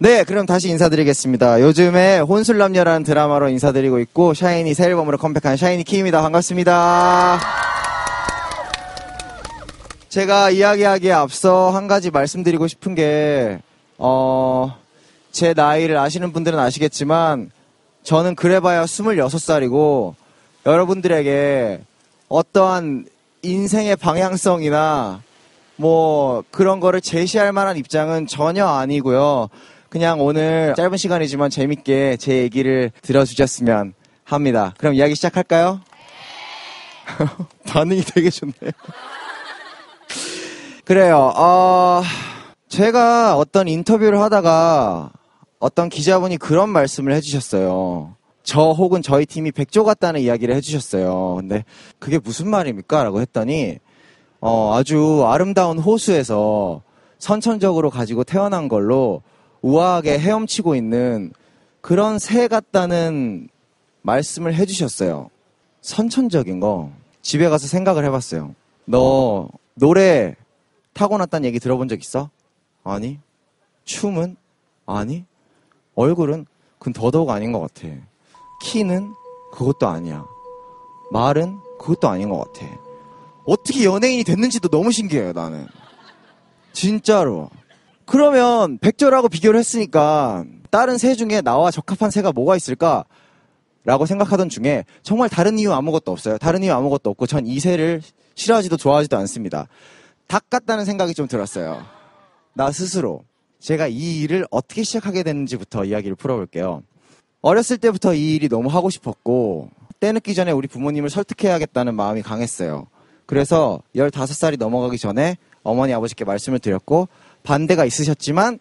네, 그럼 다시 인사드리겠습니다. 요즘에 혼술남녀라는 드라마로 인사드리고 있고 샤이니 새 앨범으로 컴백한 샤이니 키입니다. 반갑습니다. 제가 이야기하기에 앞서 한 가지 말씀드리고 싶은 게, 어, 제 나이를 아시는 분들은 아시겠지만, 저는 그래봐야 26살이고, 여러분들에게 어떠한 인생의 방향성이나, 뭐, 그런 거를 제시할 만한 입장은 전혀 아니고요. 그냥 오늘 짧은 시간이지만 재밌게 제 얘기를 들어주셨으면 합니다. 그럼 이야기 시작할까요? 반응이 되게 좋네요. 그래요. 어, 제가 어떤 인터뷰를 하다가 어떤 기자분이 그런 말씀을 해주셨어요. 저 혹은 저희 팀이 백조 같다는 이야기를 해주셨어요. 근데 그게 무슨 말입니까? 라고 했더니 어, 아주 아름다운 호수에서 선천적으로 가지고 태어난 걸로 우아하게 헤엄치고 있는 그런 새 같다는 말씀을 해주셨어요. 선천적인 거 집에 가서 생각을 해봤어요. 너 노래 타고났다는 얘기 들어본 적 있어? 아니. 춤은? 아니. 얼굴은? 그건 더더욱 아닌 것 같아. 키는? 그것도 아니야. 말은? 그것도 아닌 것 같아. 어떻게 연예인이 됐는지도 너무 신기해요, 나는. 진짜로. 그러면 백조라고 비교를 했으니까 다른 새 중에 나와 적합한 새가 뭐가 있을까? 라고 생각하던 중에 정말 다른 이유 아무것도 없어요. 다른 이유 아무것도 없고 전 이 새를 싫어하지도 좋아하지도 않습니다. 닭 같다는 생각이 좀 들었어요. 나 스스로. 제가 이 일을 어떻게 시작하게 됐는지부터 이야기를 풀어볼게요. 어렸을 때부터 이 일이 너무 하고 싶었고, 때 늦기 전에 우리 부모님을 설득해야겠다는 마음이 강했어요. 그래서 15살이 넘어가기 전에 어머니 아버지께 말씀을 드렸고, 반대가 있으셨지만,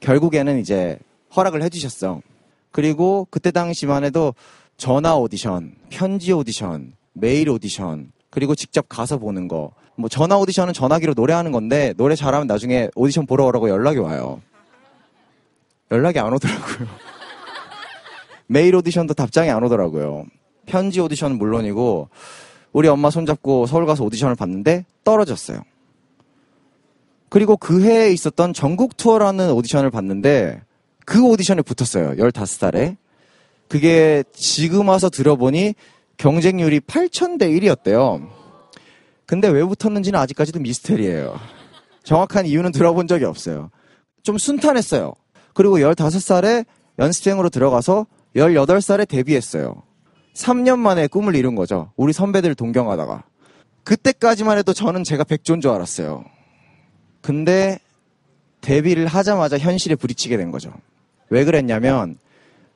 결국에는 이제 허락을 해주셨어. 그리고 그때 당시만 해도 전화 오디션, 편지 오디션, 메일 오디션, 그리고 직접 가서 보는 거, 뭐 전화 오디션은 전화기로 노래하는 건데 노래 잘하면 나중에 오디션 보러 오라고 연락이 와요. 연락이 안 오더라고요. 메일 오디션도 답장이 안 오더라고요. 편지 오디션은 물론이고 우리 엄마 손잡고 서울 가서 오디션을 봤는데 떨어졌어요. 그리고 그 해에 있었던 전국 투어라는 오디션을 봤는데 그 오디션에 붙었어요. 15살에. 그게 지금 와서 들어보니 경쟁률이 8,000대 1이었대요. 근데 왜 붙었는지는 아직까지도 미스테리예요. 정확한 이유는 들어본 적이 없어요. 좀 순탄했어요. 그리고 15살에 연습생으로 들어가서 18살에 데뷔했어요. 3년 만에 꿈을 이룬 거죠. 우리 선배들 동경하다가. 그때까지만 해도 저는 제가 백조인 줄 알았어요. 근데 데뷔를 하자마자 현실에 부딪히게 된 거죠. 왜 그랬냐면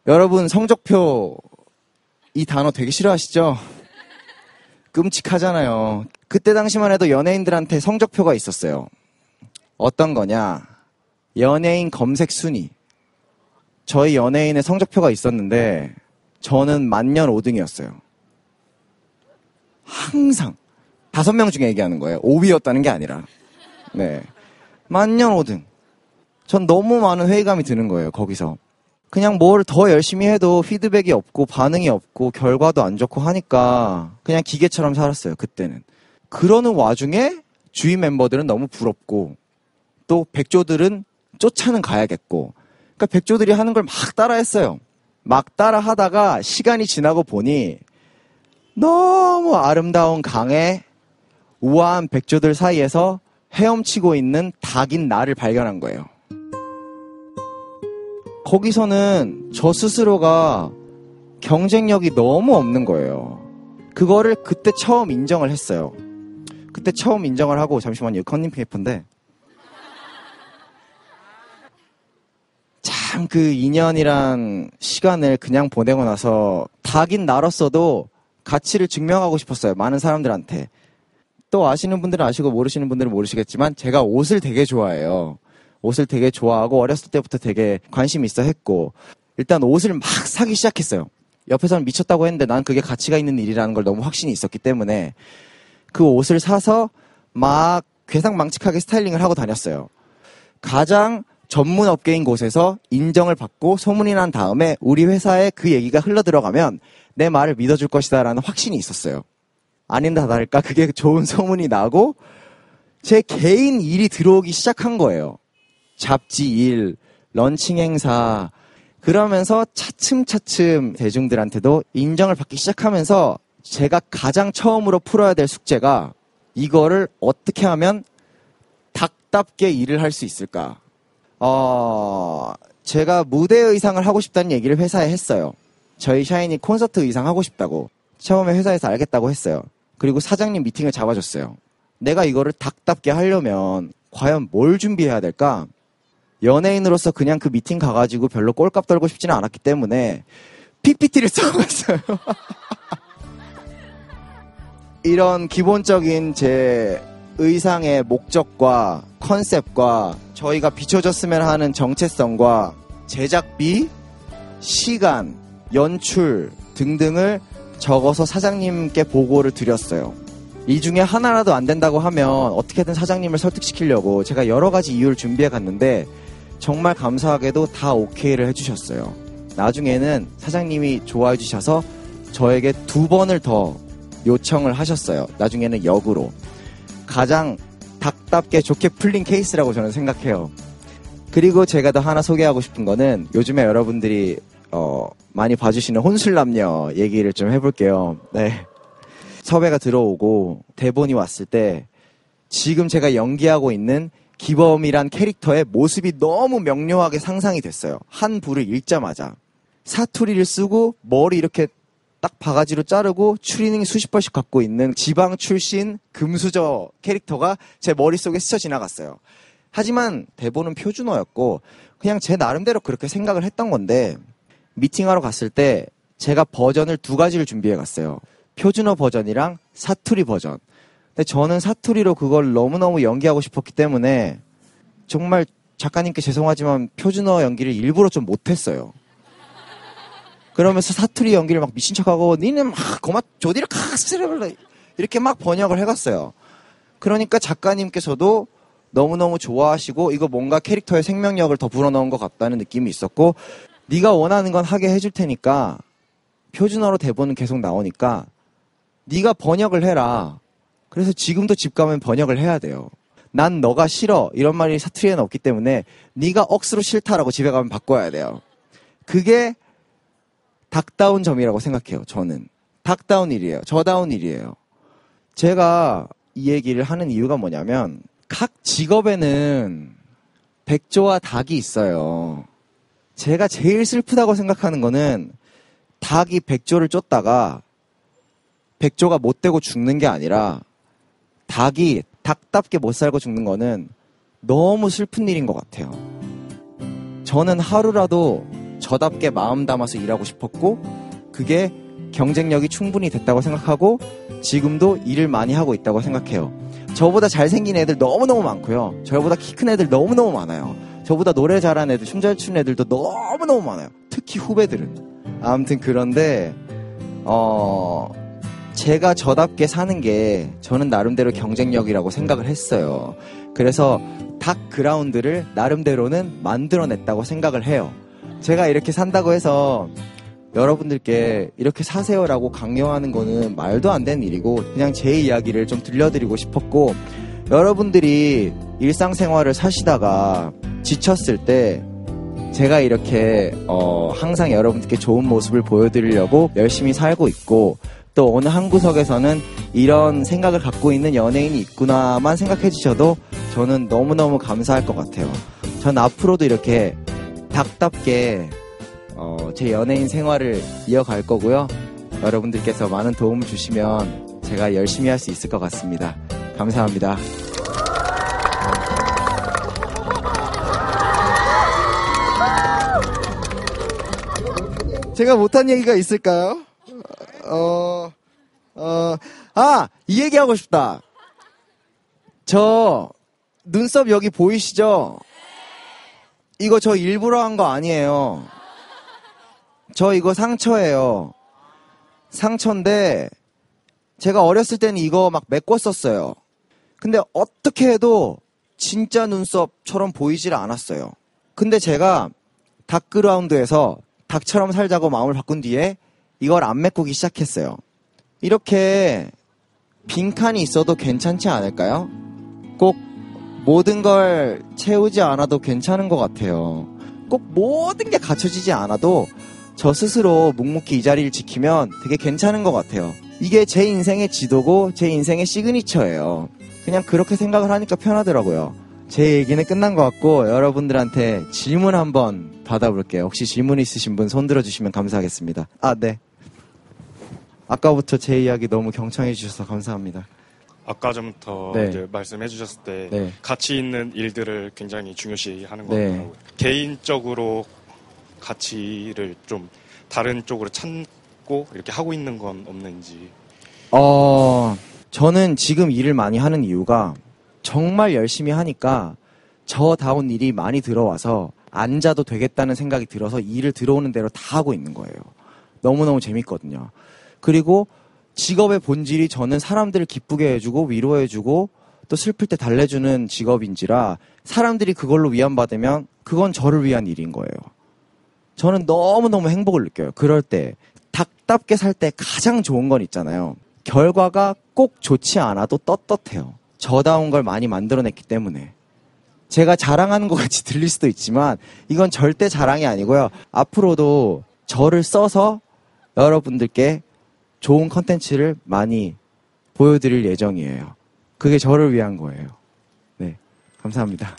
여러분 성적표 이 단어 되게 싫어하시죠? 끔찍하잖아요. 그때 당시만 해도 연예인들한테 성적표가 있었어요. 어떤 거냐? 연예인 검색 순위. 저희 연예인의 성적표가 있었는데 저는 만년 5등이었어요. 항상 다섯 명 중에 얘기하는 거예요. 5위였다는 게 아니라. 네. 만년 5등. 전 너무 많은 회의감이 드는 거예요, 거기서. 그냥 뭘 더 열심히 해도 피드백이 없고 반응이 없고 결과도 안 좋고 하니까 그냥 기계처럼 살았어요, 그때는. 그러는 와중에 주위 멤버들은 너무 부럽고 또 백조들은 쫓아는 가야겠고 그러니까 백조들이 하는 걸 막 따라했어요. 막 따라 하다가 시간이 지나고 보니 너무 아름다운 강에 우아한 백조들 사이에서 헤엄치고 있는 닭인 나를 발견한 거예요. 거기서는 저 스스로가 경쟁력이 너무 없는 거예요. 그거를 그때 처음 인정을 했어요. 그때 처음 인정을 하고 잠시만요. 컨닝 페이퍼인데 참 그 2년이란 시간을 그냥 보내고 나서 닭인 나로서도 가치를 증명하고 싶었어요. 많은 사람들한테. 또 아시는 분들은 아시고 모르시는 분들은 모르시겠지만 제가 옷을 되게 좋아해요. 옷을 되게 좋아하고 어렸을 때부터 되게 관심이 있어 했고 일단 옷을 막 사기 시작했어요. 옆에서는 미쳤다고 했는데 난 그게 가치가 있는 일이라는 걸 너무 확신이 있었기 때문에 그 옷을 사서 막 괴상망측하게 스타일링을 하고 다녔어요. 가장 전문 업계인 곳에서 인정을 받고 소문이 난 다음에 우리 회사에 그 얘기가 흘러 들어가면 내 말을 믿어줄 것이다라는 확신이 있었어요. 아닌다 다를까 그게 좋은 소문이 나고 제 개인 일이 들어오기 시작한 거예요. 잡지 일, 런칭 행사 그러면서 차츰차츰 대중들한테도 인정을 받기 시작하면서 제가 가장 처음으로 풀어야 될 숙제가 이거를 어떻게 하면 닭답게 일을 할 수 있을까? 어, 제가 무대 의상을 하고 싶다는 얘기를 회사에 했어요. 저희 샤이니 콘서트 의상 하고 싶다고. 처음에 회사에서 알겠다고 했어요. 그리고 사장님 미팅을 잡아줬어요. 내가 이거를 닭답게 하려면 과연 뭘 준비해야 될까? 연예인으로서 그냥 그 미팅 가가지고 별로 꼴값 떨고 싶지는 않았기 때문에 PPT를 써갔어요. 이런 기본적인 제 의상의 목적과 컨셉과 저희가 비춰졌으면 하는 정체성과 제작비, 시간, 연출 등등을 적어서 사장님께 보고를 드렸어요. 이 중에 하나라도 안 된다고 하면 어떻게든 사장님을 설득시키려고 제가 여러 가지 이유를 준비해 갔는데 정말 감사하게도 다 오케이를 해주셨어요. 나중에는 사장님이 좋아해 주셔서 저에게 두 번을 더 요청을 하셨어요. 나중에는 역으로. 가장 닭답게 좋게 풀린 케이스라고 저는 생각해요. 그리고 제가 더 하나 소개하고 싶은 거는 요즘에 여러분들이 어, 많이 봐주시는 혼술남녀 얘기를 좀 해볼게요. 네. 섭외가 들어오고 대본이 왔을 때 지금 제가 연기하고 있는 기범이란 캐릭터의 모습이 너무 명료하게 상상이 됐어요. 한 부를 읽자마자. 사투리를 쓰고 머리 이렇게 딱 바가지로 자르고 추리닝 수십 번씩 갖고 있는 지방 출신 금수저 캐릭터가 제 머릿속에 스쳐 지나갔어요. 하지만 대본은 표준어였고 그냥 제 나름대로 그렇게 생각을 했던 건데 미팅하러 갔을 때 제가 버전을 두 가지를 준비해 갔어요. 표준어 버전이랑 사투리 버전. 근데 저는 사투리로 그걸 너무너무 연기하고 싶었기 때문에 정말 작가님께 죄송하지만 표준어 연기를 일부러 좀 못했어요. 그러면서 사투리 연기를 막 미친 척하고 니는 막 고마 조디를 카스를 이렇게 막 번역을 해갔어요. 그러니까 작가님께서도 너무너무 좋아하시고 이거 뭔가 캐릭터의 생명력을 더 불어넣은 것 같다는 느낌이 있었고 네가 원하는 건 하게 해줄 테니까 표준어로 대본은 계속 나오니까 네가 번역을 해라. 그래서 지금도 집 가면 번역을 해야 돼요. 난 너가 싫어 이런 말이 사투리에는 없기 때문에 네가 억수로 싫다라고 집에 가면 바꿔야 돼요. 그게 닭다운 점이라고 생각해요. 저는 닭다운 일이에요. 저다운 일이에요. 제가 이 얘기를 하는 이유가 뭐냐면 각 직업에는 백조와 닭이 있어요. 제가 제일 슬프다고 생각하는 거는 닭이 백조를 쫓다가 백조가 못 되고 죽는 게 아니라 닭이 닭답게 못 살고 죽는 거는 너무 슬픈 일인 것 같아요. 저는 하루라도 저답게 마음 담아서 일하고 싶었고 그게 경쟁력이 충분히 됐다고 생각하고 지금도 일을 많이 하고 있다고 생각해요. 저보다 잘생긴 애들 너무너무 많고요. 저보다 키 큰 애들 너무너무 많아요. 저보다 노래 잘하는 애들, 춤 잘 추는 애들도 너무너무 많아요. 특히 후배들은. 아무튼 그런데, 어, 제가 저답게 사는 게 저는 나름대로 경쟁력이라고 생각을 했어요. 그래서 닭 그라운드를 나름대로는 만들어냈다고 생각을 해요. 제가 이렇게 산다고 해서 여러분들께 이렇게 사세요라고 강요하는 거는 말도 안 되는 일이고 그냥 제 이야기를 좀 들려드리고 싶었고 여러분들이 일상생활을 사시다가 지쳤을 때 제가 이렇게 어 항상 여러분들께 좋은 모습을 보여드리려고 열심히 살고 있고 또 어느 한 구석에서는 이런 생각을 갖고 있는 연예인이 있구나만 생각해 주셔도 저는 너무너무 감사할 것 같아요. 전 앞으로도 이렇게 닭답게 어, 제 연예인 생활을 이어갈 거고요. 여러분들께서 많은 도움을 주시면 제가 열심히 할 수 있을 것 같습니다. 감사합니다. 제가 못한 얘기가 있을까요? 어, 어, 아, 이 얘기하고 싶다. 저, 눈썹 여기 보이시죠? 이거 저 일부러 한 거 아니에요. 저 이거 상처예요. 상처인데 제가 어렸을 때는 이거 막 메꿨었어요. 근데 어떻게 해도 진짜 눈썹처럼 보이질 않았어요. 근데 제가 닭그라운드에서 닭처럼 살자고 마음을 바꾼 뒤에 이걸 안 메꾸기 시작했어요. 이렇게 빈칸이 있어도 괜찮지 않을까요? 꼭 모든 걸 채우지 않아도 괜찮은 것 같아요. 꼭 모든 게 갖춰지지 않아도 저 스스로 묵묵히 이 자리를 지키면 되게 괜찮은 것 같아요. 이게 제 인생의 지도고 제 인생의 시그니처예요. 그냥 그렇게 생각을 하니까 편하더라고요. 제 얘기는 끝난 것 같고 여러분들한테 질문 한번 받아볼게요. 혹시 질문 있으신 분 손 들어주시면 감사하겠습니다. 아, 네. 아까부터 제 이야기 너무 경청해 주셔서 감사합니다. 아까 전부터 네. 말씀해 주셨을 때 네. 가치 있는 일들을 굉장히 중요시 하는 것 네. 같더라고요. 개인적으로 가치를 좀 다른 쪽으로 찾고 이렇게 하고 있는 건 없는지. 어, 저는 지금 일을 많이 하는 이유가 정말 열심히 하니까 저다운 일이 많이 들어와서 앉아도 되겠다는 생각이 들어서 일을 들어오는 대로 다 하고 있는 거예요. 너무너무 재밌거든요. 그리고 직업의 본질이 저는 사람들을 기쁘게 해주고 위로해주고 또 슬플 때 달래주는 직업인지라 사람들이 그걸로 위안받으면 그건 저를 위한 일인 거예요. 저는 너무너무 행복을 느껴요. 그럴 때. 닭답게 살 때 가장 좋은 건 있잖아요. 결과가 꼭 좋지 않아도 떳떳해요. 저다운 걸 많이 만들어냈기 때문에. 제가 자랑하는 것 같이 들릴 수도 있지만 이건 절대 자랑이 아니고요. 앞으로도 저를 써서 여러분들께 좋은 컨텐츠를 많이 보여드릴 예정이에요. 그게 저를 위한 거예요. 네. 감사합니다.